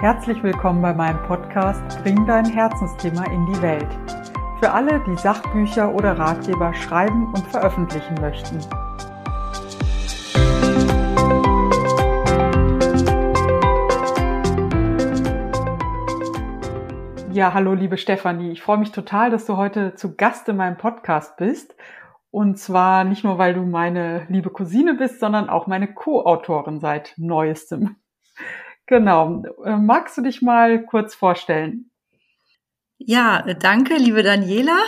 Herzlich willkommen bei meinem Podcast Bring dein Herzensthema in die Welt. Für alle, die Sachbücher oder Ratgeber schreiben und veröffentlichen möchten. Ja, hallo liebe Stefanie. Ich freue mich total, dass du heute zu Gast in meinem Podcast bist. Und zwar nicht nur, weil du meine liebe Cousine bist, sondern auch meine Co-Autorin seit neuestem. Genau. Äh, magst du dich mal kurz vorstellen? Ja, danke, liebe Daniela.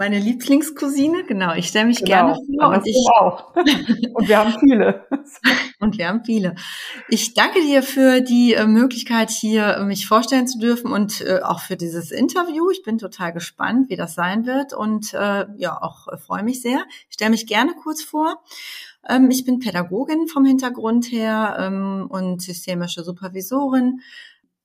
Meine Lieblingscousine, genau. Ich stelle mich genau, gerne vor und ich auch. und wir haben viele. und wir haben viele. Ich danke dir für die äh, Möglichkeit, hier äh, mich vorstellen zu dürfen und äh, auch für dieses Interview. Ich bin total gespannt, wie das sein wird und äh, ja, auch äh, freue mich sehr. Ich stelle mich gerne kurz vor. Ähm, ich bin Pädagogin vom Hintergrund her ähm, und systemische Supervisorin,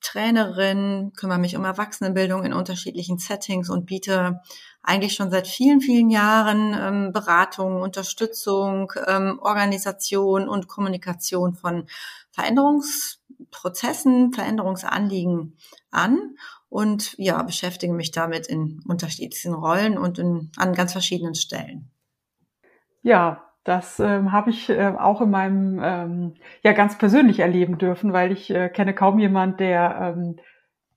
Trainerin, kümmere mich um Erwachsenenbildung in unterschiedlichen Settings und biete eigentlich schon seit vielen, vielen Jahren ähm, Beratung, Unterstützung, ähm, Organisation und Kommunikation von Veränderungsprozessen, Veränderungsanliegen an und ja, beschäftige mich damit in unterschiedlichen Rollen und in, an ganz verschiedenen Stellen. Ja, das ähm, habe ich äh, auch in meinem ähm, ja ganz persönlich erleben dürfen, weil ich äh, kenne kaum jemand, der ähm,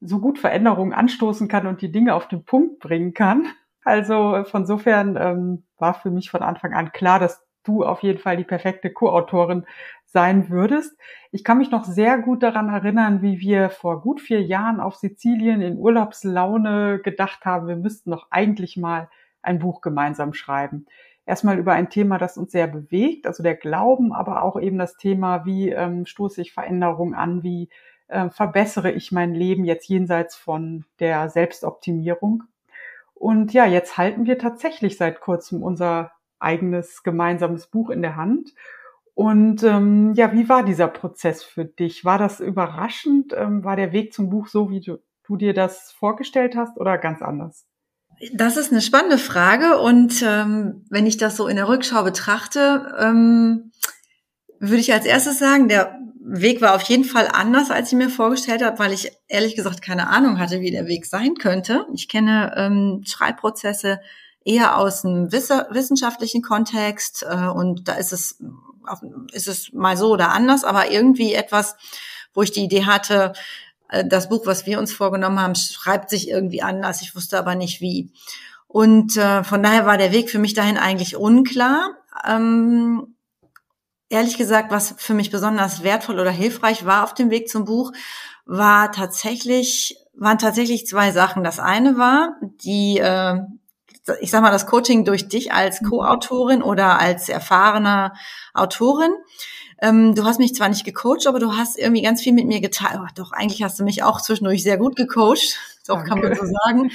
so gut Veränderungen anstoßen kann und die Dinge auf den Punkt bringen kann. Also äh, von sofern ähm, war für mich von Anfang an klar, dass du auf jeden Fall die perfekte Co-Autorin sein würdest. Ich kann mich noch sehr gut daran erinnern, wie wir vor gut vier Jahren auf Sizilien in Urlaubslaune gedacht haben, wir müssten doch eigentlich mal ein Buch gemeinsam schreiben erstmal über ein Thema, das uns sehr bewegt, also der Glauben, aber auch eben das Thema, wie ähm, stoße ich Veränderungen an, wie äh, verbessere ich mein Leben jetzt jenseits von der Selbstoptimierung. Und ja, jetzt halten wir tatsächlich seit kurzem unser eigenes gemeinsames Buch in der Hand. Und ähm, ja, wie war dieser Prozess für dich? War das überraschend? Ähm, war der Weg zum Buch so, wie du, du dir das vorgestellt hast oder ganz anders? Das ist eine spannende Frage und ähm, wenn ich das so in der Rückschau betrachte, ähm, würde ich als erstes sagen, der Weg war auf jeden Fall anders, als ich mir vorgestellt habe, weil ich ehrlich gesagt keine Ahnung hatte, wie der Weg sein könnte. Ich kenne ähm, Schreibprozesse eher aus einem wissenschaftlichen Kontext äh, und da ist es, ist es mal so oder anders, aber irgendwie etwas, wo ich die Idee hatte, das Buch, was wir uns vorgenommen haben, schreibt sich irgendwie anders. Ich wusste aber nicht wie. Und äh, von daher war der Weg für mich dahin eigentlich unklar. Ähm, ehrlich gesagt, was für mich besonders wertvoll oder hilfreich war auf dem Weg zum Buch, war tatsächlich waren tatsächlich zwei Sachen. Das eine war die, äh, ich sag mal, das Coaching durch dich als Co-Autorin oder als erfahrene Autorin ähm, du hast mich zwar nicht gecoacht, aber du hast irgendwie ganz viel mit mir geteilt. Oh, doch, eigentlich hast du mich auch zwischendurch sehr gut gecoacht. Doch, kann man so sagen.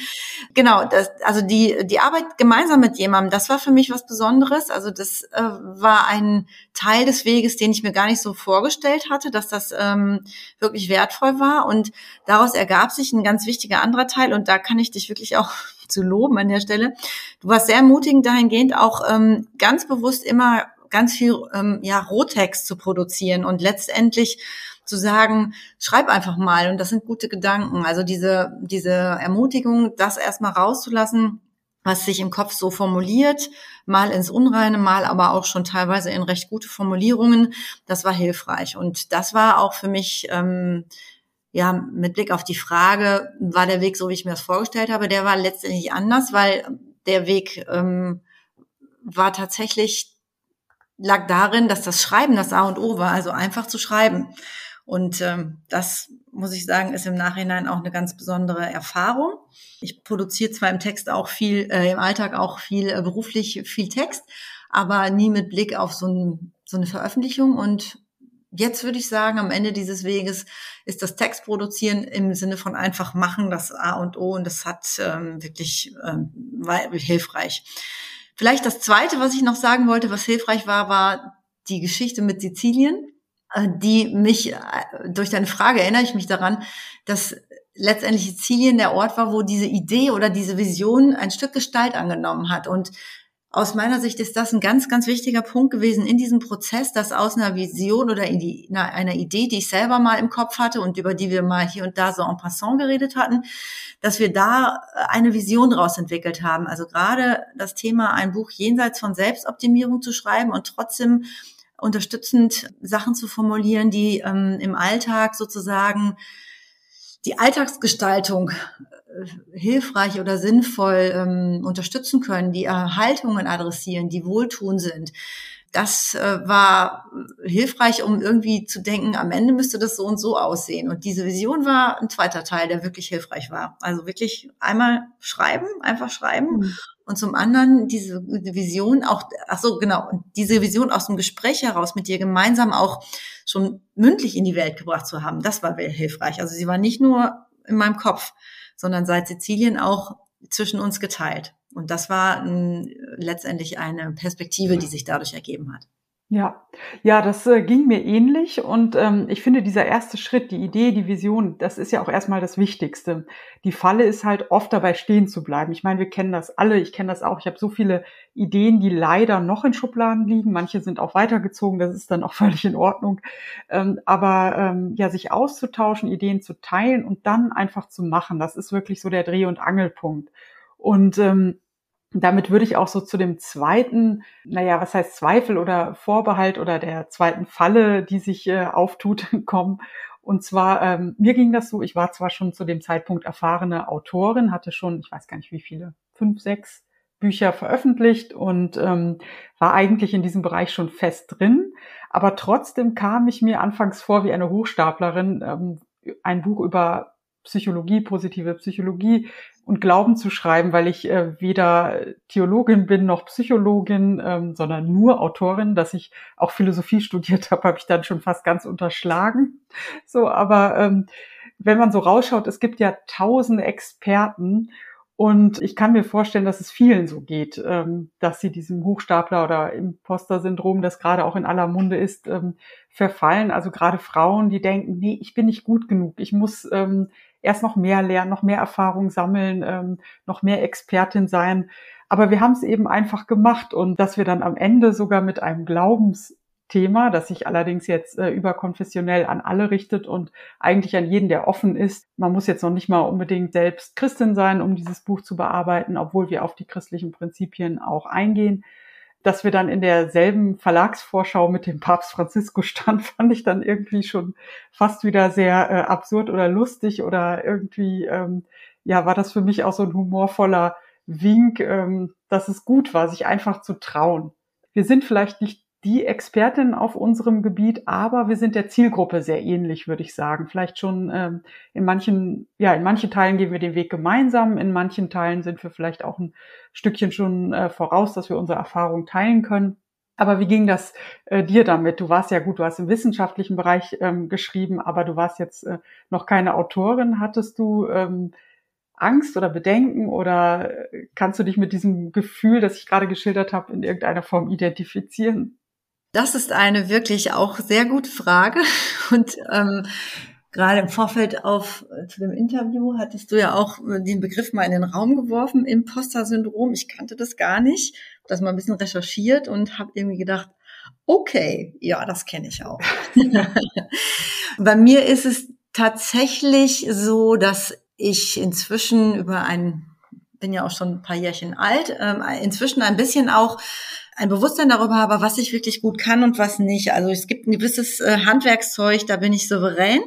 Genau, das, also die, die Arbeit gemeinsam mit jemandem, das war für mich was Besonderes. Also das äh, war ein Teil des Weges, den ich mir gar nicht so vorgestellt hatte, dass das ähm, wirklich wertvoll war. Und daraus ergab sich ein ganz wichtiger anderer Teil. Und da kann ich dich wirklich auch zu loben an der Stelle. Du warst sehr ermutigend dahingehend, auch ähm, ganz bewusst immer ganz viel ähm, ja, Rohtext zu produzieren und letztendlich zu sagen, schreib einfach mal und das sind gute Gedanken. Also diese, diese Ermutigung, das erstmal rauszulassen, was sich im Kopf so formuliert, mal ins Unreine, mal aber auch schon teilweise in recht gute Formulierungen, das war hilfreich. Und das war auch für mich, ähm, ja, mit Blick auf die Frage, war der Weg so, wie ich mir das vorgestellt habe, der war letztendlich anders, weil der Weg ähm, war tatsächlich lag darin, dass das Schreiben das A und O war, also einfach zu schreiben. Und ähm, das, muss ich sagen, ist im Nachhinein auch eine ganz besondere Erfahrung. Ich produziere zwar im Text auch viel, äh, im Alltag auch viel äh, beruflich viel Text, aber nie mit Blick auf so, ein, so eine Veröffentlichung. Und jetzt würde ich sagen, am Ende dieses Weges ist das Textproduzieren im Sinne von einfach machen das A und O und das hat ähm, wirklich ähm, war hilfreich. Vielleicht das Zweite, was ich noch sagen wollte, was hilfreich war, war die Geschichte mit Sizilien, äh, die mich, äh, durch deine Frage erinnere ich mich daran, dass letztendlich Sizilien der Ort war, wo diese Idee oder diese Vision ein Stück Gestalt angenommen hat. Und aus meiner Sicht ist das ein ganz, ganz wichtiger Punkt gewesen in diesem Prozess, dass aus einer Vision oder einer Idee, die ich selber mal im Kopf hatte und über die wir mal hier und da so en passant geredet hatten, dass wir da eine Vision daraus entwickelt haben. Also gerade das Thema, ein Buch jenseits von Selbstoptimierung zu schreiben und trotzdem unterstützend Sachen zu formulieren, die ähm, im Alltag sozusagen die Alltagsgestaltung äh, hilfreich oder sinnvoll ähm, unterstützen können, die Erhaltungen adressieren, die wohltun sind. Das äh, war hilfreich, um irgendwie zu denken, am Ende müsste das so und so aussehen. Und diese Vision war ein zweiter Teil, der wirklich hilfreich war. Also wirklich einmal schreiben, einfach schreiben. Mhm. Und zum anderen diese Vision auch, ach so, genau, und diese Vision aus dem Gespräch heraus mit dir gemeinsam auch schon mündlich in die Welt gebracht zu haben, das war hilfreich. Also sie war nicht nur in meinem Kopf, sondern seit Sizilien auch zwischen uns geteilt. Und das war äh, letztendlich eine Perspektive, die sich dadurch ergeben hat. Ja, ja, das äh, ging mir ähnlich und ähm, ich finde dieser erste Schritt, die Idee, die Vision, das ist ja auch erstmal das Wichtigste. Die Falle ist halt oft dabei stehen zu bleiben. Ich meine, wir kennen das alle, ich kenne das auch. Ich habe so viele Ideen, die leider noch in Schubladen liegen. Manche sind auch weitergezogen, das ist dann auch völlig in Ordnung. Ähm, aber ähm, ja, sich auszutauschen, Ideen zu teilen und dann einfach zu machen, das ist wirklich so der Dreh- und Angelpunkt. Und ähm, damit würde ich auch so zu dem zweiten, naja, was heißt Zweifel oder Vorbehalt oder der zweiten Falle, die sich äh, auftut, kommen. Und zwar, ähm, mir ging das so, ich war zwar schon zu dem Zeitpunkt erfahrene Autorin, hatte schon, ich weiß gar nicht wie viele, fünf, sechs Bücher veröffentlicht und ähm, war eigentlich in diesem Bereich schon fest drin. Aber trotzdem kam ich mir anfangs vor wie eine Hochstaplerin, ähm, ein Buch über Psychologie, positive Psychologie und Glauben zu schreiben, weil ich äh, weder Theologin bin noch Psychologin, ähm, sondern nur Autorin. Dass ich auch Philosophie studiert habe, habe ich dann schon fast ganz unterschlagen. So, aber ähm, wenn man so rausschaut, es gibt ja tausende Experten und ich kann mir vorstellen, dass es vielen so geht, ähm, dass sie diesem Hochstapler oder Imposter-Syndrom, das gerade auch in aller Munde ist, ähm, verfallen. Also gerade Frauen, die denken, nee, ich bin nicht gut genug, ich muss ähm, erst noch mehr lernen, noch mehr Erfahrung sammeln, ähm, noch mehr Expertin sein. Aber wir haben es eben einfach gemacht und dass wir dann am Ende sogar mit einem Glaubensthema, das sich allerdings jetzt äh, überkonfessionell an alle richtet und eigentlich an jeden, der offen ist. Man muss jetzt noch nicht mal unbedingt selbst Christin sein, um dieses Buch zu bearbeiten, obwohl wir auf die christlichen Prinzipien auch eingehen dass wir dann in derselben Verlagsvorschau mit dem Papst Franziskus stand, fand ich dann irgendwie schon fast wieder sehr äh, absurd oder lustig oder irgendwie, ähm, ja, war das für mich auch so ein humorvoller Wink, ähm, dass es gut war, sich einfach zu trauen. Wir sind vielleicht nicht die Expertin auf unserem Gebiet, aber wir sind der Zielgruppe sehr ähnlich, würde ich sagen. Vielleicht schon ähm, in manchen, ja, in manchen Teilen gehen wir den Weg gemeinsam, in manchen Teilen sind wir vielleicht auch ein Stückchen schon äh, voraus, dass wir unsere Erfahrung teilen können. Aber wie ging das äh, dir damit? Du warst ja gut, du hast im wissenschaftlichen Bereich ähm, geschrieben, aber du warst jetzt äh, noch keine Autorin. Hattest du ähm, Angst oder Bedenken oder äh, kannst du dich mit diesem Gefühl, das ich gerade geschildert habe, in irgendeiner Form identifizieren? Das ist eine wirklich auch sehr gute Frage. Und ähm, gerade im Vorfeld auf äh, zu dem Interview hattest du ja auch äh, den Begriff mal in den Raum geworfen, Imposter-Syndrom. Ich kannte das gar nicht. Das mal ein bisschen recherchiert und habe irgendwie gedacht, okay, ja, das kenne ich auch. Bei mir ist es tatsächlich so, dass ich inzwischen über ein bin ja auch schon ein paar Jährchen alt, ähm, inzwischen ein bisschen auch ein Bewusstsein darüber habe, was ich wirklich gut kann und was nicht. Also es gibt ein gewisses äh, Handwerkszeug, da bin ich souverän.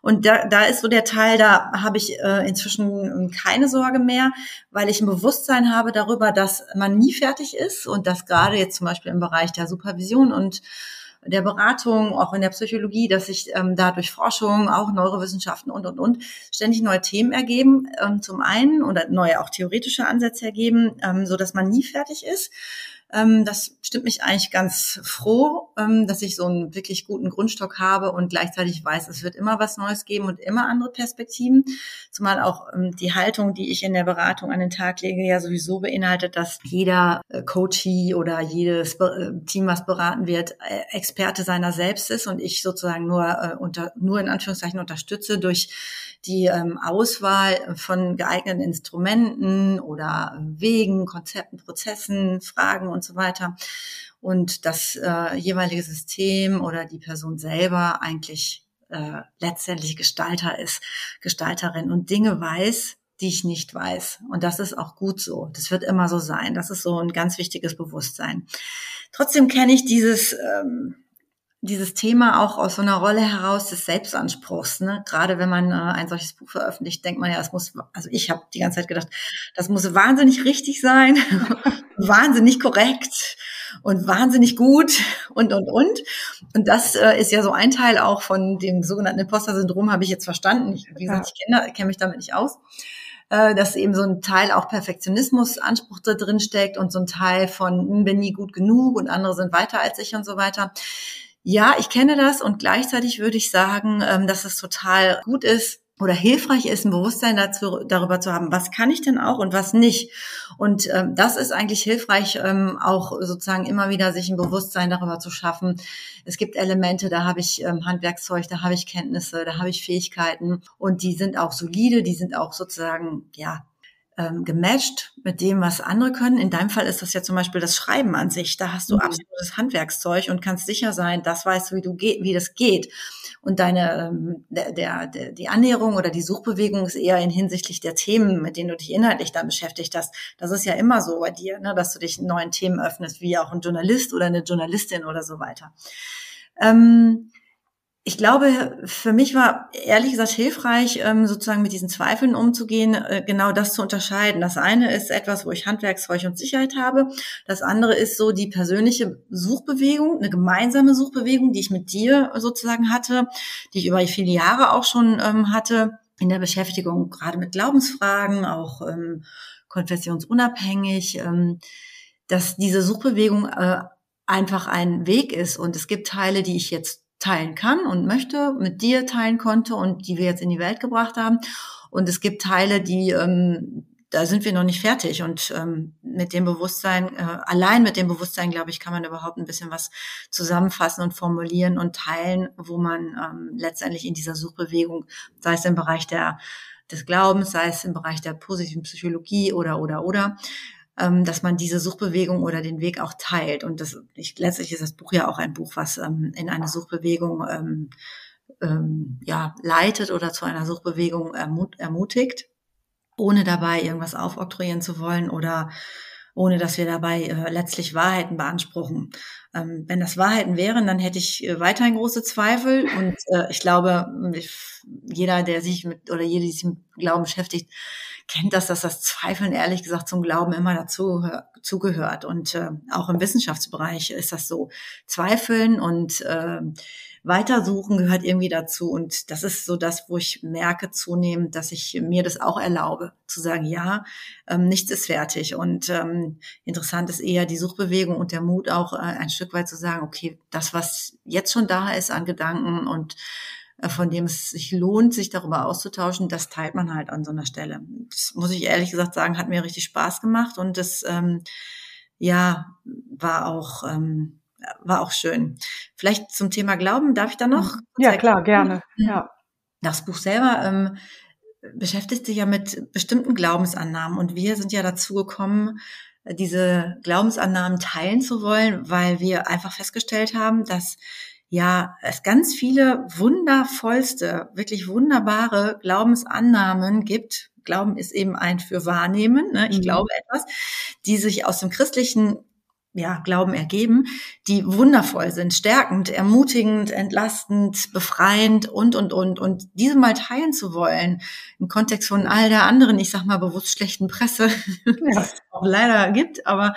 Und da, da ist so der Teil, da habe ich äh, inzwischen keine Sorge mehr, weil ich ein Bewusstsein habe darüber, dass man nie fertig ist und dass gerade jetzt zum Beispiel im Bereich der Supervision und der Beratung, auch in der Psychologie, dass sich ähm, da durch Forschung, auch Neurowissenschaften und, und, und ständig neue Themen ergeben, ähm, zum einen, oder neue auch theoretische Ansätze ergeben, ähm, so dass man nie fertig ist. Ähm, das stimmt mich eigentlich ganz froh, ähm, dass ich so einen wirklich guten Grundstock habe und gleichzeitig weiß, es wird immer was Neues geben und immer andere Perspektiven. Zumal auch ähm, die Haltung, die ich in der Beratung an den Tag lege, ja sowieso beinhaltet, dass jeder äh, Coachee oder jedes äh, Team, was beraten wird, äh, Experte seiner selbst ist und ich sozusagen nur äh, unter nur in Anführungszeichen unterstütze durch die Auswahl von geeigneten Instrumenten oder Wegen, Konzepten, Prozessen, Fragen und so weiter. Und das äh, jeweilige System oder die Person selber eigentlich äh, letztendlich Gestalter ist, Gestalterin und Dinge weiß, die ich nicht weiß. Und das ist auch gut so. Das wird immer so sein. Das ist so ein ganz wichtiges Bewusstsein. Trotzdem kenne ich dieses ähm, dieses Thema auch aus so einer Rolle heraus des Selbstanspruchs. Ne? Gerade wenn man äh, ein solches Buch veröffentlicht, denkt man ja, es muss, also ich habe die ganze Zeit gedacht, das muss wahnsinnig richtig sein, wahnsinnig korrekt und wahnsinnig gut und, und, und. Und das äh, ist ja so ein Teil auch von dem sogenannten Imposter-Syndrom, habe ich jetzt verstanden. Ich, wie gesagt, ich kenne kenn mich damit nicht aus äh, dass eben so ein Teil auch Perfektionismus-Anspruch da drin steckt und so ein Teil von, hm, bin nie gut genug und andere sind weiter als ich und so weiter. Ja, ich kenne das und gleichzeitig würde ich sagen, ähm, dass es total gut ist, oder hilfreich ist, ein Bewusstsein dazu, darüber zu haben, was kann ich denn auch und was nicht. Und ähm, das ist eigentlich hilfreich, ähm, auch sozusagen immer wieder sich ein Bewusstsein darüber zu schaffen. Es gibt Elemente, da habe ich Handwerkszeug, da habe ich Kenntnisse, da habe ich Fähigkeiten und die sind auch solide, die sind auch sozusagen, ja, ähm, gematcht mit dem, was andere können. In deinem Fall ist das ja zum Beispiel das Schreiben an sich. Da hast du mhm. absolutes Handwerkszeug und kannst sicher sein, das weißt du, wie du geht, wie das geht. Und deine ähm, der, der, der, die Annäherung oder die Suchbewegung ist eher in hinsichtlich der Themen, mit denen du dich inhaltlich dann beschäftigt hast. Das ist ja immer so bei dir, ne, dass du dich neuen Themen öffnest, wie auch ein Journalist oder eine Journalistin oder so weiter. Ähm, ich glaube, für mich war ehrlich gesagt hilfreich, ähm, sozusagen mit diesen Zweifeln umzugehen, äh, genau das zu unterscheiden. Das eine ist etwas, wo ich Handwerkszeug und Sicherheit habe. Das andere ist so die persönliche Suchbewegung, eine gemeinsame Suchbewegung, die ich mit dir sozusagen hatte, die ich über viele Jahre auch schon ähm, hatte in der Beschäftigung, gerade mit Glaubensfragen, auch ähm, konfessionsunabhängig, dass diese Suchbewegung äh, einfach ein Weg ist. Und es gibt Teile, die ich jetzt teilen kann und möchte, mit dir teilen konnte und die wir jetzt in die Welt gebracht haben. Und es gibt Teile, die ähm, da sind wir noch nicht fertig. Und ähm, mit dem Bewusstsein, äh, allein mit dem Bewusstsein, glaube ich, kann man überhaupt ein bisschen was zusammenfassen und formulieren und teilen, wo man ähm, letztendlich in dieser Suchbewegung, sei es im Bereich der des Glaubens, sei es im Bereich der positiven Psychologie oder oder oder, ähm, dass man diese Suchbewegung oder den Weg auch teilt. Und das, ich, letztlich ist das Buch ja auch ein Buch, was ähm, in eine Suchbewegung ähm, ähm, ja, leitet oder zu einer Suchbewegung ermut ermutigt, ohne dabei irgendwas aufoktroyieren zu wollen oder ohne dass wir dabei äh, letztlich Wahrheiten beanspruchen. Ähm, wenn das Wahrheiten wären, dann hätte ich äh, weiterhin große Zweifel und äh, ich glaube, ich, jeder, der sich mit oder jede, die sich mit Glauben beschäftigt, kennt das, dass das Zweifeln ehrlich gesagt zum Glauben immer dazu zugehört. Und äh, auch im Wissenschaftsbereich ist das so. Zweifeln und äh, Weitersuchen gehört irgendwie dazu. Und das ist so das, wo ich merke zunehmend, dass ich mir das auch erlaube, zu sagen, ja, ähm, nichts ist fertig. Und ähm, interessant ist eher die Suchbewegung und der Mut auch äh, ein Stück weit zu sagen, okay, das, was jetzt schon da ist an Gedanken und äh, von dem es sich lohnt, sich darüber auszutauschen, das teilt man halt an so einer Stelle. Das muss ich ehrlich gesagt sagen, hat mir richtig Spaß gemacht und das ähm, ja war auch ähm, war auch schön. Vielleicht zum Thema Glauben, darf ich da noch? Ja, klar, gerne. Ja. Das Buch selber ähm, beschäftigt sich ja mit bestimmten Glaubensannahmen und wir sind ja dazu gekommen, diese Glaubensannahmen teilen zu wollen, weil wir einfach festgestellt haben, dass ja, es ganz viele wundervollste, wirklich wunderbare Glaubensannahmen gibt. Glauben ist eben ein für Wahrnehmen. Ne? Ich mhm. glaube etwas, die sich aus dem christlichen ja, Glauben ergeben, die wundervoll sind, stärkend, ermutigend, entlastend, befreiend und, und, und. Und diese mal teilen zu wollen, im Kontext von all der anderen, ich sag mal bewusst schlechten Presse, ja. die es auch leider gibt, aber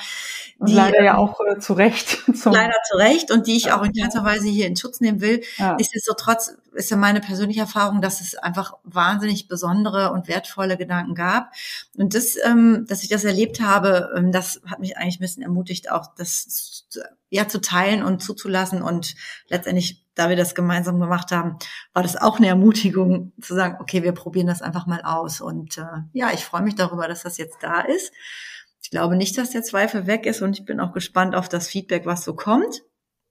die, leider ja ähm, auch äh, zu Recht. leider zu Recht und die ich auch in keinster Weise hier in Schutz nehmen will. Ja. Nichtsdestotrotz ist ja meine persönliche Erfahrung, dass es einfach wahnsinnig besondere und wertvolle Gedanken gab. Und das, ähm, dass ich das erlebt habe, ähm, das hat mich eigentlich ein bisschen ermutigt, auch auch das ja zu teilen und zuzulassen und letztendlich, da wir das gemeinsam gemacht haben, war das auch eine Ermutigung zu sagen, okay, wir probieren das einfach mal aus und äh, ja, ich freue mich darüber, dass das jetzt da ist. Ich glaube nicht, dass der Zweifel weg ist und ich bin auch gespannt auf das Feedback, was so kommt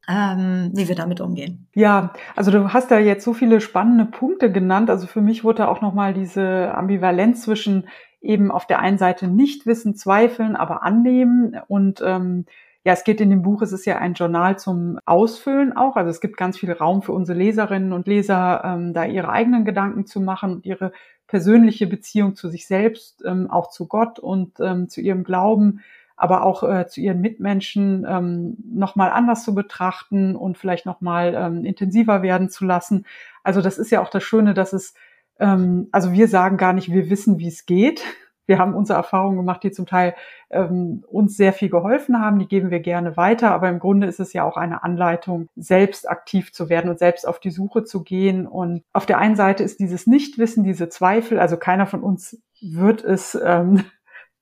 ähm, wie wir damit umgehen. Ja, also du hast da jetzt so viele spannende Punkte genannt. Also für mich wurde auch nochmal diese Ambivalenz zwischen eben auf der einen Seite nicht wissen, zweifeln, aber annehmen und ähm, ja, es geht in dem Buch, es ist ja ein Journal zum Ausfüllen auch. Also es gibt ganz viel Raum für unsere Leserinnen und Leser, ähm, da ihre eigenen Gedanken zu machen und ihre persönliche Beziehung zu sich selbst, ähm, auch zu Gott und ähm, zu ihrem Glauben aber auch äh, zu ihren Mitmenschen ähm, nochmal anders zu betrachten und vielleicht nochmal ähm, intensiver werden zu lassen. Also das ist ja auch das Schöne, dass es, ähm, also wir sagen gar nicht, wir wissen, wie es geht. Wir haben unsere Erfahrungen gemacht, die zum Teil ähm, uns sehr viel geholfen haben. Die geben wir gerne weiter. Aber im Grunde ist es ja auch eine Anleitung, selbst aktiv zu werden und selbst auf die Suche zu gehen. Und auf der einen Seite ist dieses Nichtwissen, diese Zweifel. Also keiner von uns wird es ähm,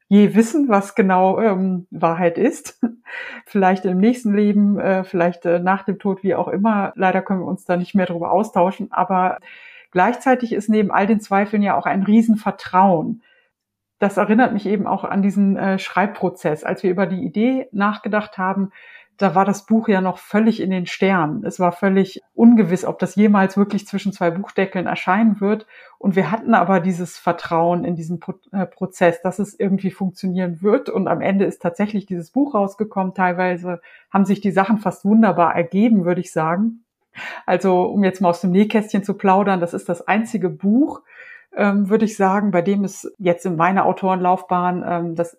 je wissen, was genau ähm, Wahrheit ist. vielleicht im nächsten Leben, äh, vielleicht äh, nach dem Tod, wie auch immer. Leider können wir uns da nicht mehr darüber austauschen. Aber gleichzeitig ist neben all den Zweifeln ja auch ein Riesenvertrauen. Das erinnert mich eben auch an diesen äh, Schreibprozess, als wir über die Idee nachgedacht haben, da war das Buch ja noch völlig in den Sternen. Es war völlig ungewiss, ob das jemals wirklich zwischen zwei Buchdeckeln erscheinen wird. Und wir hatten aber dieses Vertrauen in diesen äh, Prozess, dass es irgendwie funktionieren wird. Und am Ende ist tatsächlich dieses Buch rausgekommen. Teilweise haben sich die Sachen fast wunderbar ergeben, würde ich sagen. Also, um jetzt mal aus dem Nähkästchen zu plaudern, das ist das einzige Buch, ähm, würde ich sagen, bei dem es jetzt in meiner Autorenlaufbahn ähm, das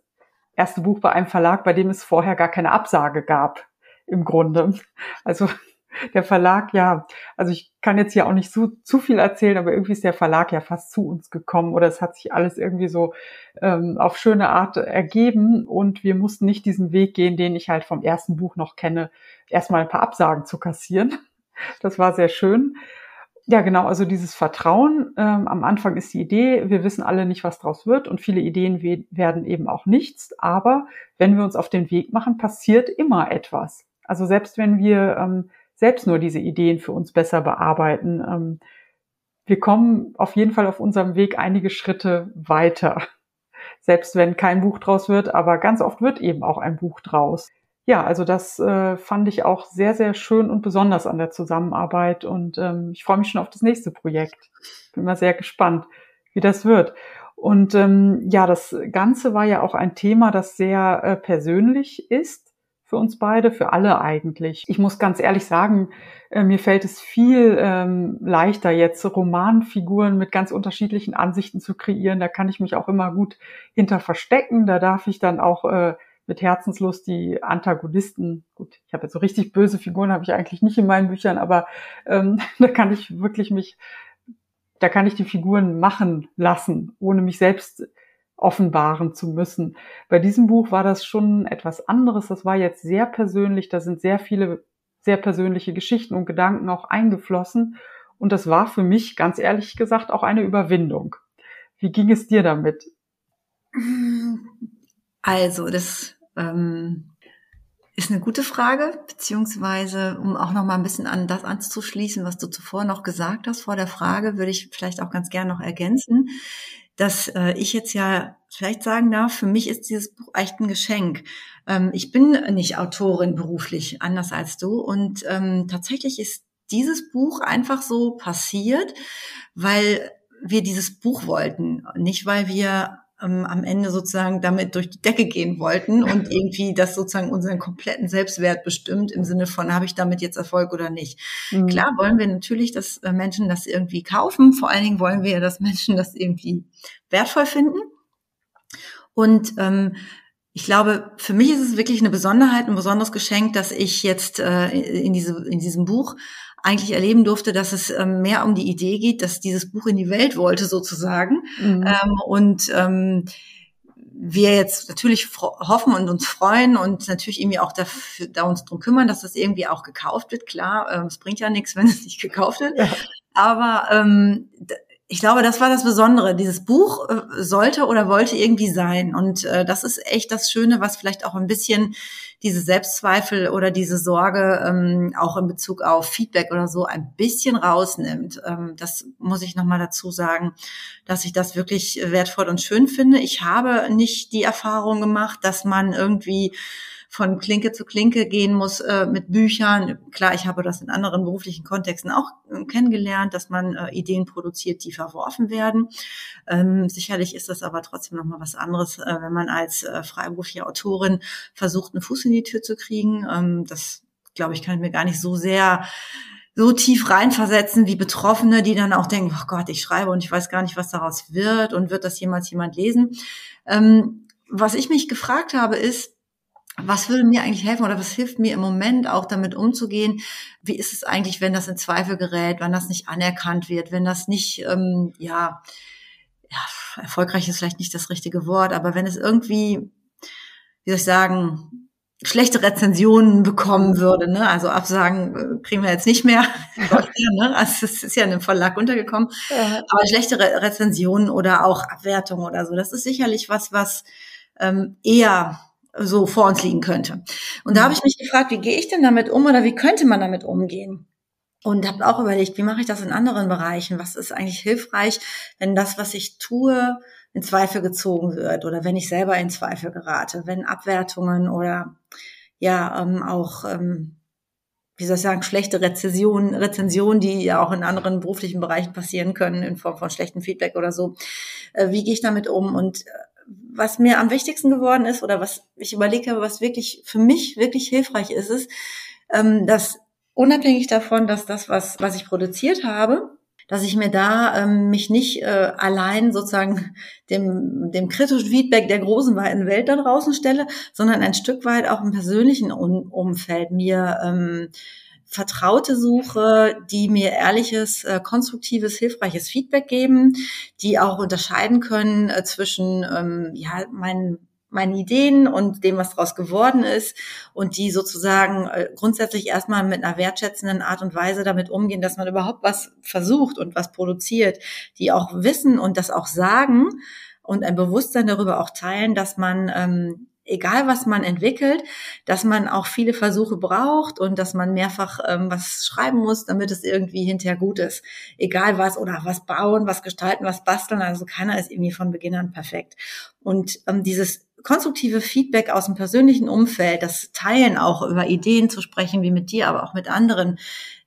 erste Buch bei einem Verlag, bei dem es vorher gar keine Absage gab, im Grunde. Also der Verlag, ja, also ich kann jetzt hier auch nicht so, zu viel erzählen, aber irgendwie ist der Verlag ja fast zu uns gekommen oder es hat sich alles irgendwie so ähm, auf schöne Art ergeben und wir mussten nicht diesen Weg gehen, den ich halt vom ersten Buch noch kenne, erstmal ein paar Absagen zu kassieren. Das war sehr schön. Ja, genau, also dieses Vertrauen. Ähm, am Anfang ist die Idee, wir wissen alle nicht, was draus wird und viele Ideen we werden eben auch nichts. Aber wenn wir uns auf den Weg machen, passiert immer etwas. Also selbst wenn wir ähm, selbst nur diese Ideen für uns besser bearbeiten, ähm, wir kommen auf jeden Fall auf unserem Weg einige Schritte weiter. Selbst wenn kein Buch draus wird, aber ganz oft wird eben auch ein Buch draus ja, also das äh, fand ich auch sehr, sehr schön und besonders an der Zusammenarbeit und ähm, ich freue mich schon auf das nächste Projekt. Bin mal sehr gespannt, wie das wird. Und ähm, ja, das Ganze war ja auch ein Thema, das sehr äh, persönlich ist für uns beide, für alle eigentlich. Ich muss ganz ehrlich sagen, äh, mir fällt es viel ähm, leichter, jetzt Romanfiguren mit ganz unterschiedlichen Ansichten zu kreieren. Da kann ich mich auch immer gut hinter verstecken. Da darf ich dann auch äh, mit Herzenslust die Antagonisten, gut, ich habe jetzt so richtig böse Figuren, habe ich eigentlich nicht in meinen Büchern, aber ähm, da kann ich wirklich mich, da kann ich die Figuren machen lassen, ohne mich selbst offenbaren zu müssen. Bei diesem Buch war das schon etwas anderes. Das war jetzt sehr persönlich. Da sind sehr viele sehr persönliche Geschichten und Gedanken auch eingeflossen. Und das war für mich, ganz ehrlich gesagt, auch eine Überwindung. Wie ging es dir damit? Also, das ähm, ist eine gute Frage, beziehungsweise um auch noch mal ein bisschen an das anzuschließen, was du zuvor noch gesagt hast vor der Frage, würde ich vielleicht auch ganz gern noch ergänzen, dass äh, ich jetzt ja vielleicht sagen darf, für mich ist dieses Buch echt ein Geschenk. Ähm, ich bin nicht Autorin beruflich, anders als du, und ähm, tatsächlich ist dieses Buch einfach so passiert, weil wir dieses Buch wollten, nicht weil wir ähm, am Ende sozusagen damit durch die Decke gehen wollten und irgendwie das sozusagen unseren kompletten Selbstwert bestimmt im Sinne von, habe ich damit jetzt Erfolg oder nicht. Mhm. Klar wollen wir natürlich, dass äh, Menschen das irgendwie kaufen. Vor allen Dingen wollen wir ja, dass Menschen das irgendwie wertvoll finden. Und ähm, ich glaube, für mich ist es wirklich eine Besonderheit, ein besonderes Geschenk, dass ich jetzt äh, in, diese, in diesem Buch eigentlich erleben durfte, dass es ähm, mehr um die Idee geht, dass dieses Buch in die Welt wollte sozusagen. Mhm. Ähm, und ähm, wir jetzt natürlich hoffen und uns freuen und natürlich irgendwie auch dafür, da uns drum kümmern, dass das irgendwie auch gekauft wird. Klar, äh, es bringt ja nichts, wenn es nicht gekauft wird. Ja. Aber ähm, ich glaube, das war das Besondere. Dieses Buch äh, sollte oder wollte irgendwie sein. Und äh, das ist echt das Schöne, was vielleicht auch ein bisschen diese Selbstzweifel oder diese Sorge ähm, auch in Bezug auf Feedback oder so ein bisschen rausnimmt. Ähm, das muss ich nochmal dazu sagen, dass ich das wirklich wertvoll und schön finde. Ich habe nicht die Erfahrung gemacht, dass man irgendwie von Klinke zu Klinke gehen muss äh, mit Büchern. Klar, ich habe das in anderen beruflichen Kontexten auch äh, kennengelernt, dass man äh, Ideen produziert, die verworfen werden. Ähm, sicherlich ist das aber trotzdem noch mal was anderes, äh, wenn man als äh, freiberufliche Autorin versucht, einen Fuß in die Tür zu kriegen. Ähm, das, glaube ich, kann ich mir gar nicht so sehr so tief reinversetzen wie Betroffene, die dann auch denken, oh Gott, ich schreibe und ich weiß gar nicht, was daraus wird und wird das jemals jemand lesen. Ähm, was ich mich gefragt habe, ist, was würde mir eigentlich helfen oder was hilft mir im Moment auch damit umzugehen? Wie ist es eigentlich, wenn das in Zweifel gerät, wenn das nicht anerkannt wird, wenn das nicht, ähm, ja, ja, erfolgreich ist vielleicht nicht das richtige Wort, aber wenn es irgendwie, wie soll ich sagen, schlechte Rezensionen bekommen würde, ne? Also Absagen äh, kriegen wir jetzt nicht mehr. ne? Also es ist ja in einem Verlag untergekommen. Ja. Aber schlechte Re Rezensionen oder auch Abwertungen oder so, das ist sicherlich was, was ähm, eher so vor uns liegen könnte. Und da mhm. habe ich mich gefragt, wie gehe ich denn damit um oder wie könnte man damit umgehen? Und habe auch überlegt, wie mache ich das in anderen Bereichen? Was ist eigentlich hilfreich, wenn das, was ich tue, in Zweifel gezogen wird oder wenn ich selber in Zweifel gerate, wenn Abwertungen oder ja ähm, auch ähm, wie soll ich sagen, schlechte Rezensionen, Rezensionen, die ja auch in anderen beruflichen Bereichen passieren können, in Form von schlechtem Feedback oder so. Äh, wie gehe ich damit um? Und äh, was mir am wichtigsten geworden ist oder was ich überlegt habe, was wirklich für mich wirklich hilfreich ist, ist, ähm, dass unabhängig davon, dass das, was, was ich produziert habe, dass ich mir da ähm, mich nicht äh, allein sozusagen dem, dem kritischen Feedback der großen weiten Welt da draußen stelle, sondern ein Stück weit auch im persönlichen um Umfeld mir ähm, Vertraute suche, die mir ehrliches, äh, konstruktives, hilfreiches Feedback geben, die auch unterscheiden können äh, zwischen ähm, ja, meinen meinen Ideen und dem, was daraus geworden ist und die sozusagen äh, grundsätzlich erstmal mit einer wertschätzenden Art und Weise damit umgehen, dass man überhaupt was versucht und was produziert, die auch wissen und das auch sagen und ein Bewusstsein darüber auch teilen, dass man ähm, egal was man entwickelt, dass man auch viele Versuche braucht und dass man mehrfach ähm, was schreiben muss, damit es irgendwie hinterher gut ist. Egal was oder was bauen, was gestalten, was basteln. Also keiner ist irgendwie von Beginn an perfekt. Und ähm, dieses konstruktive Feedback aus dem persönlichen Umfeld, das Teilen auch über Ideen zu sprechen, wie mit dir, aber auch mit anderen,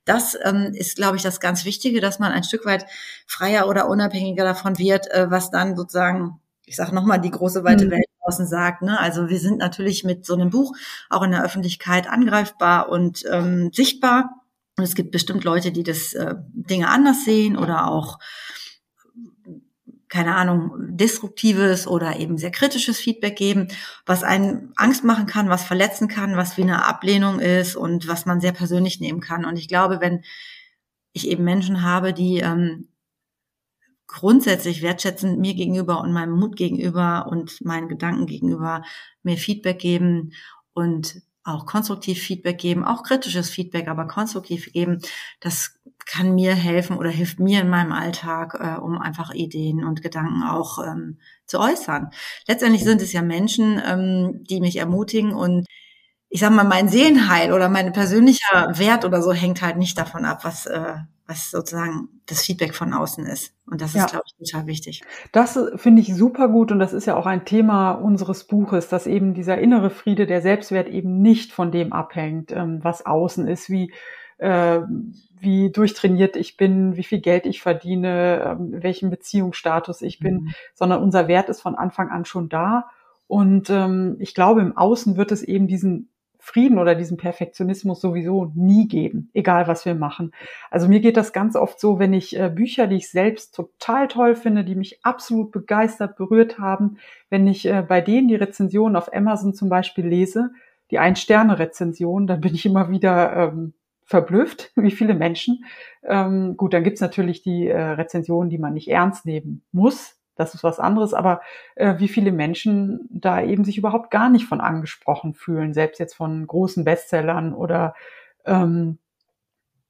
das ähm, ist, glaube ich, das ganz Wichtige, dass man ein Stück weit freier oder unabhängiger davon wird, äh, was dann sozusagen, ich sage nochmal, die große weite mhm. Welt draußen sagt. Ne? Also wir sind natürlich mit so einem Buch auch in der Öffentlichkeit angreifbar und ähm, sichtbar. Und es gibt bestimmt Leute, die das äh, Dinge anders sehen oder auch keine Ahnung, destruktives oder eben sehr kritisches Feedback geben, was einen Angst machen kann, was verletzen kann, was wie eine Ablehnung ist und was man sehr persönlich nehmen kann. Und ich glaube, wenn ich eben Menschen habe, die ähm, grundsätzlich wertschätzend mir gegenüber und meinem Mut gegenüber und meinen Gedanken gegenüber mir Feedback geben und auch konstruktiv Feedback geben, auch kritisches Feedback, aber konstruktiv geben, das kann mir helfen oder hilft mir in meinem Alltag, äh, um einfach Ideen und Gedanken auch ähm, zu äußern. Letztendlich sind es ja Menschen, ähm, die mich ermutigen und ich sag mal, mein Seelenheil oder mein persönlicher Wert oder so hängt halt nicht davon ab, was, äh, was sozusagen das Feedback von außen ist. Und das ist, ja. glaube ich, total wichtig. Das finde ich super gut und das ist ja auch ein Thema unseres Buches, dass eben dieser innere Friede, der Selbstwert eben nicht von dem abhängt, ähm, was außen ist, wie äh, wie durchtrainiert ich bin, wie viel Geld ich verdiene, ähm, welchen Beziehungsstatus ich bin, mhm. sondern unser Wert ist von Anfang an schon da. Und ähm, ich glaube, im Außen wird es eben diesen Frieden oder diesen Perfektionismus sowieso nie geben, egal was wir machen. Also mir geht das ganz oft so, wenn ich äh, Bücher, die ich selbst total toll finde, die mich absolut begeistert, berührt haben, wenn ich äh, bei denen die Rezensionen auf Amazon zum Beispiel lese, die Ein-Sterne-Rezension, dann bin ich immer wieder ähm, verblüfft, wie viele Menschen. Ähm, gut, dann gibt's natürlich die äh, Rezensionen, die man nicht ernst nehmen muss, das ist was anderes, aber äh, wie viele Menschen da eben sich überhaupt gar nicht von angesprochen fühlen, selbst jetzt von großen Bestsellern oder ähm,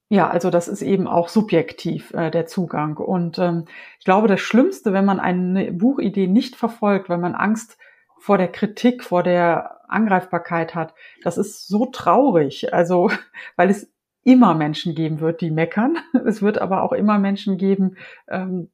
ja, also das ist eben auch subjektiv äh, der Zugang. Und ähm, ich glaube, das Schlimmste, wenn man eine Buchidee nicht verfolgt, weil man Angst vor der Kritik, vor der Angreifbarkeit hat. Das ist so traurig. Also, weil es immer Menschen geben wird, die meckern. Es wird aber auch immer Menschen geben, ähm,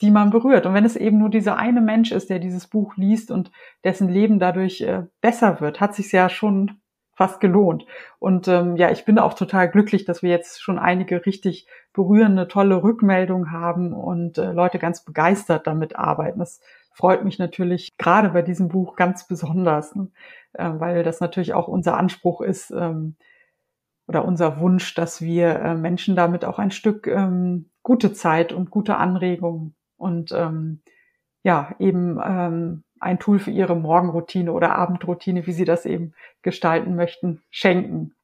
die man berührt. Und wenn es eben nur dieser eine Mensch ist, der dieses Buch liest und dessen Leben dadurch äh, besser wird, hat sich ja schon fast gelohnt. Und ähm, ja, ich bin auch total glücklich, dass wir jetzt schon einige richtig berührende, tolle Rückmeldungen haben und äh, Leute ganz begeistert damit arbeiten. Das freut mich natürlich gerade bei diesem Buch ganz besonders, ne? äh, weil das natürlich auch unser Anspruch ist ähm, oder unser Wunsch, dass wir äh, Menschen damit auch ein Stück ähm, gute Zeit und gute Anregungen und ähm, ja, eben ähm, ein Tool für ihre Morgenroutine oder Abendroutine, wie sie das eben gestalten möchten, schenken.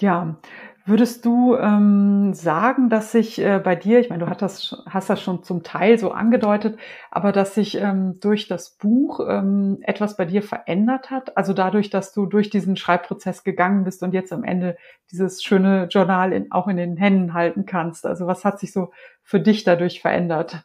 Ja, würdest du ähm, sagen, dass sich äh, bei dir, ich meine, du das, hast das schon zum Teil so angedeutet, aber dass sich ähm, durch das Buch ähm, etwas bei dir verändert hat? Also dadurch, dass du durch diesen Schreibprozess gegangen bist und jetzt am Ende dieses schöne Journal in, auch in den Händen halten kannst. Also was hat sich so für dich dadurch verändert?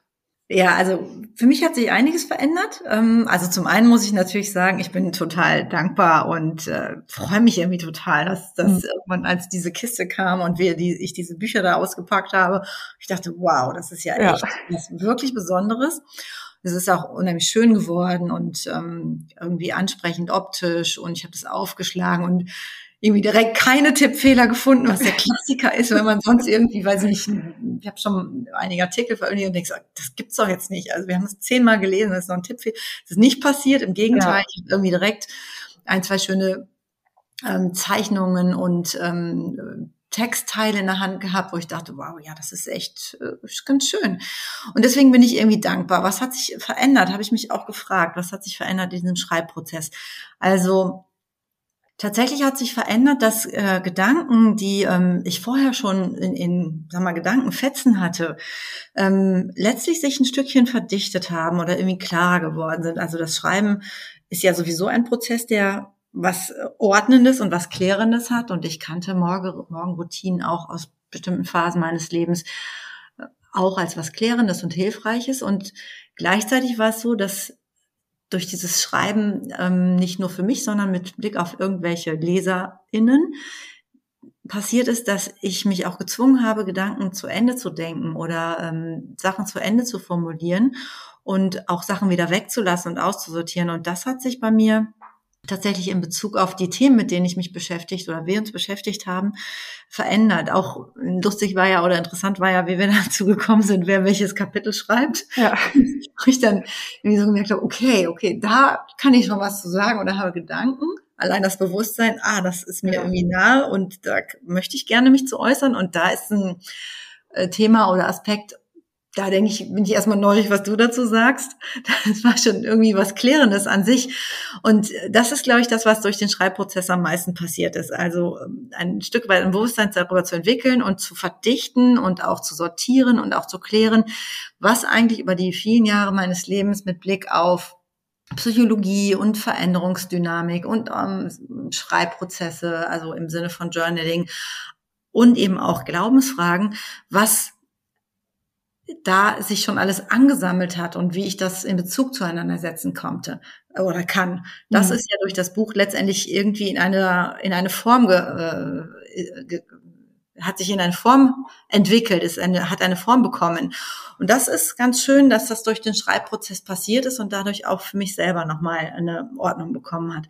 Ja, also für mich hat sich einiges verändert. Ähm, also zum einen muss ich natürlich sagen, ich bin total dankbar und äh, freue mich irgendwie total, dass, dass mhm. irgendwann als diese Kiste kam und wir die, ich diese Bücher da ausgepackt habe, ich dachte, wow, das ist ja, ja. echt was wirklich Besonderes. Es ist auch unheimlich schön geworden und ähm, irgendwie ansprechend optisch und ich habe das aufgeschlagen und irgendwie direkt keine Tippfehler gefunden, was der Klassiker ist, wenn man sonst irgendwie, weiß ich nicht, ich habe schon einige Artikel veröffentlicht und denke, das gibt's doch jetzt nicht. Also wir haben es zehnmal gelesen, das ist noch ein Tippfehler. Das ist nicht passiert, im Gegenteil, ja. ich habe irgendwie direkt ein, zwei schöne ähm, Zeichnungen und ähm, Textteile in der Hand gehabt, wo ich dachte, wow, ja, das ist echt äh, ganz schön. Und deswegen bin ich irgendwie dankbar. Was hat sich verändert? Habe ich mich auch gefragt. Was hat sich verändert in diesem Schreibprozess? Also Tatsächlich hat sich verändert, dass äh, Gedanken, die ähm, ich vorher schon in, in sag mal, Gedankenfetzen hatte, ähm, letztlich sich ein Stückchen verdichtet haben oder irgendwie klarer geworden sind. Also das Schreiben ist ja sowieso ein Prozess, der was Ordnendes und was Klärendes hat. Und ich kannte Morgen, Morgenroutinen auch aus bestimmten Phasen meines Lebens äh, auch als was Klärendes und Hilfreiches. Und gleichzeitig war es so, dass durch dieses Schreiben ähm, nicht nur für mich, sondern mit Blick auf irgendwelche LeserInnen passiert ist, dass ich mich auch gezwungen habe, Gedanken zu Ende zu denken oder ähm, Sachen zu Ende zu formulieren und auch Sachen wieder wegzulassen und auszusortieren. Und das hat sich bei mir tatsächlich in Bezug auf die Themen, mit denen ich mich beschäftigt oder wir uns beschäftigt haben, verändert. Auch lustig war ja oder interessant war ja, wie wir dazu gekommen sind, wer welches Kapitel schreibt. Ja. Ich dann irgendwie so gemerkt habe, okay, okay, da kann ich schon was zu sagen oder habe Gedanken. Allein das Bewusstsein, ah, das ist mir ja. irgendwie nahe und da möchte ich gerne mich zu äußern und da ist ein äh, Thema oder Aspekt, da denke ich, bin ich erstmal neugierig, was du dazu sagst. Das war schon irgendwie was Klärendes an sich. Und das ist, glaube ich, das, was durch den Schreibprozess am meisten passiert ist. Also ähm, ein Stück weit ein Bewusstsein darüber zu entwickeln und zu verdichten und auch zu sortieren und auch zu klären, was eigentlich über die vielen Jahre meines Lebens mit Blick auf Psychologie und Veränderungsdynamik und ähm, Schreibprozesse, also im Sinne von Journaling und eben auch Glaubensfragen, was da sich schon alles angesammelt hat und wie ich das in Bezug zueinander setzen konnte oder kann. Das mhm. ist ja durch das Buch letztendlich irgendwie in eine in eine Form ge, äh, ge, hat sich in eine Form entwickelt, ist eine, hat eine Form bekommen. Und das ist ganz schön, dass das durch den Schreibprozess passiert ist und dadurch auch für mich selber nochmal eine Ordnung bekommen hat.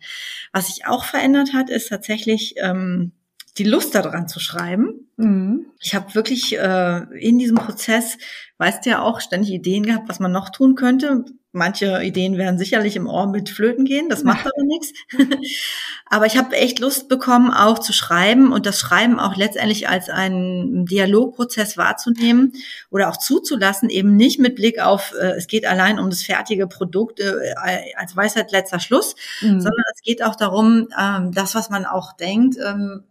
Was sich auch verändert hat, ist tatsächlich ähm, die Lust daran zu schreiben. Mhm. Ich habe wirklich äh, in diesem Prozess, weißt du ja auch, ständig Ideen gehabt, was man noch tun könnte. Manche Ideen werden sicherlich im Ohr mit Flöten gehen, das macht aber nichts. Aber ich habe echt Lust bekommen, auch zu schreiben und das Schreiben auch letztendlich als einen Dialogprozess wahrzunehmen oder auch zuzulassen, eben nicht mit Blick auf, äh, es geht allein um das fertige Produkt äh, als Weisheit letzter Schluss, mhm. sondern es geht auch darum, ähm, das, was man auch denkt, ähm,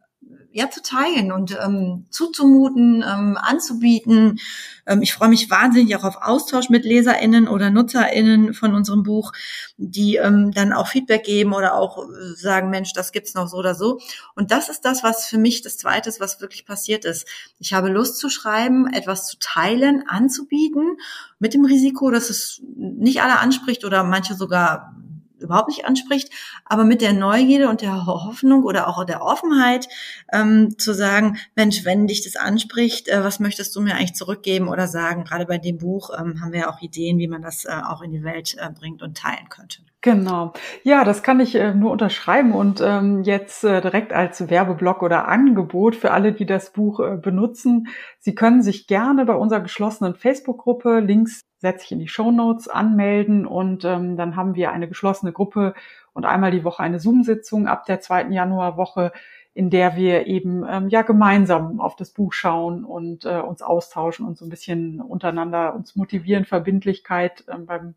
ja, zu teilen und ähm, zuzumuten, ähm, anzubieten. Ähm, ich freue mich wahnsinnig auch auf Austausch mit LeserInnen oder NutzerInnen von unserem Buch, die ähm, dann auch Feedback geben oder auch äh, sagen, Mensch, das gibt's noch so oder so. Und das ist das, was für mich das Zweite ist, was wirklich passiert ist. Ich habe Lust zu schreiben, etwas zu teilen, anzubieten, mit dem Risiko, dass es nicht alle anspricht oder manche sogar überhaupt nicht anspricht, aber mit der Neugierde und der Hoffnung oder auch der Offenheit ähm, zu sagen, Mensch, wenn dich das anspricht, äh, was möchtest du mir eigentlich zurückgeben oder sagen? Gerade bei dem Buch ähm, haben wir ja auch Ideen, wie man das äh, auch in die Welt äh, bringt und teilen könnte. Genau. Ja, das kann ich äh, nur unterschreiben und ähm, jetzt äh, direkt als Werbeblock oder Angebot für alle, die das Buch äh, benutzen. Sie können sich gerne bei unserer geschlossenen Facebook-Gruppe, Links setze ich in die Show Notes, anmelden und ähm, dann haben wir eine geschlossene Gruppe und einmal die Woche eine Zoom-Sitzung ab der zweiten Januarwoche, in der wir eben ähm, ja gemeinsam auf das Buch schauen und äh, uns austauschen und so ein bisschen untereinander uns motivieren, Verbindlichkeit ähm, beim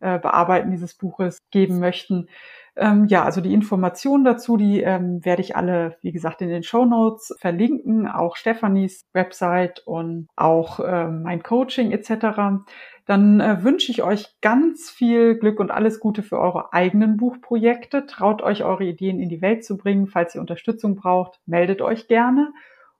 äh, Bearbeiten dieses Buches geben möchten. Ähm, ja, also die Informationen dazu, die ähm, werde ich alle, wie gesagt, in den Show Notes verlinken, auch Stefanis Website und auch äh, mein Coaching etc. Dann äh, wünsche ich euch ganz viel Glück und alles Gute für eure eigenen Buchprojekte. Traut euch, eure Ideen in die Welt zu bringen. Falls ihr Unterstützung braucht, meldet euch gerne.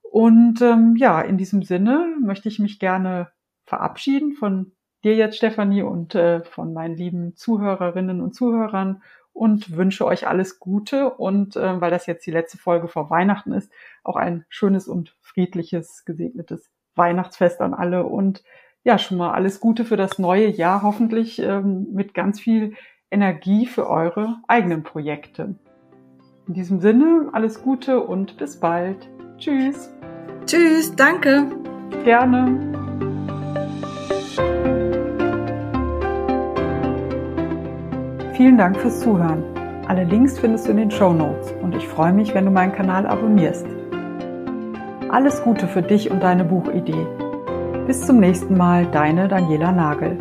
Und ähm, ja, in diesem Sinne möchte ich mich gerne verabschieden von dir jetzt, Stefanie, und äh, von meinen lieben Zuhörerinnen und Zuhörern und wünsche euch alles Gute und äh, weil das jetzt die letzte Folge vor Weihnachten ist, auch ein schönes und friedliches, gesegnetes Weihnachtsfest an alle und ja, schon mal alles Gute für das neue Jahr, hoffentlich ähm, mit ganz viel Energie für eure eigenen Projekte. In diesem Sinne, alles Gute und bis bald. Tschüss. Tschüss, danke. Gerne. Vielen Dank fürs Zuhören. Alle Links findest du in den Show Notes und ich freue mich, wenn du meinen Kanal abonnierst. Alles Gute für dich und deine Buchidee. Bis zum nächsten Mal, deine Daniela Nagel.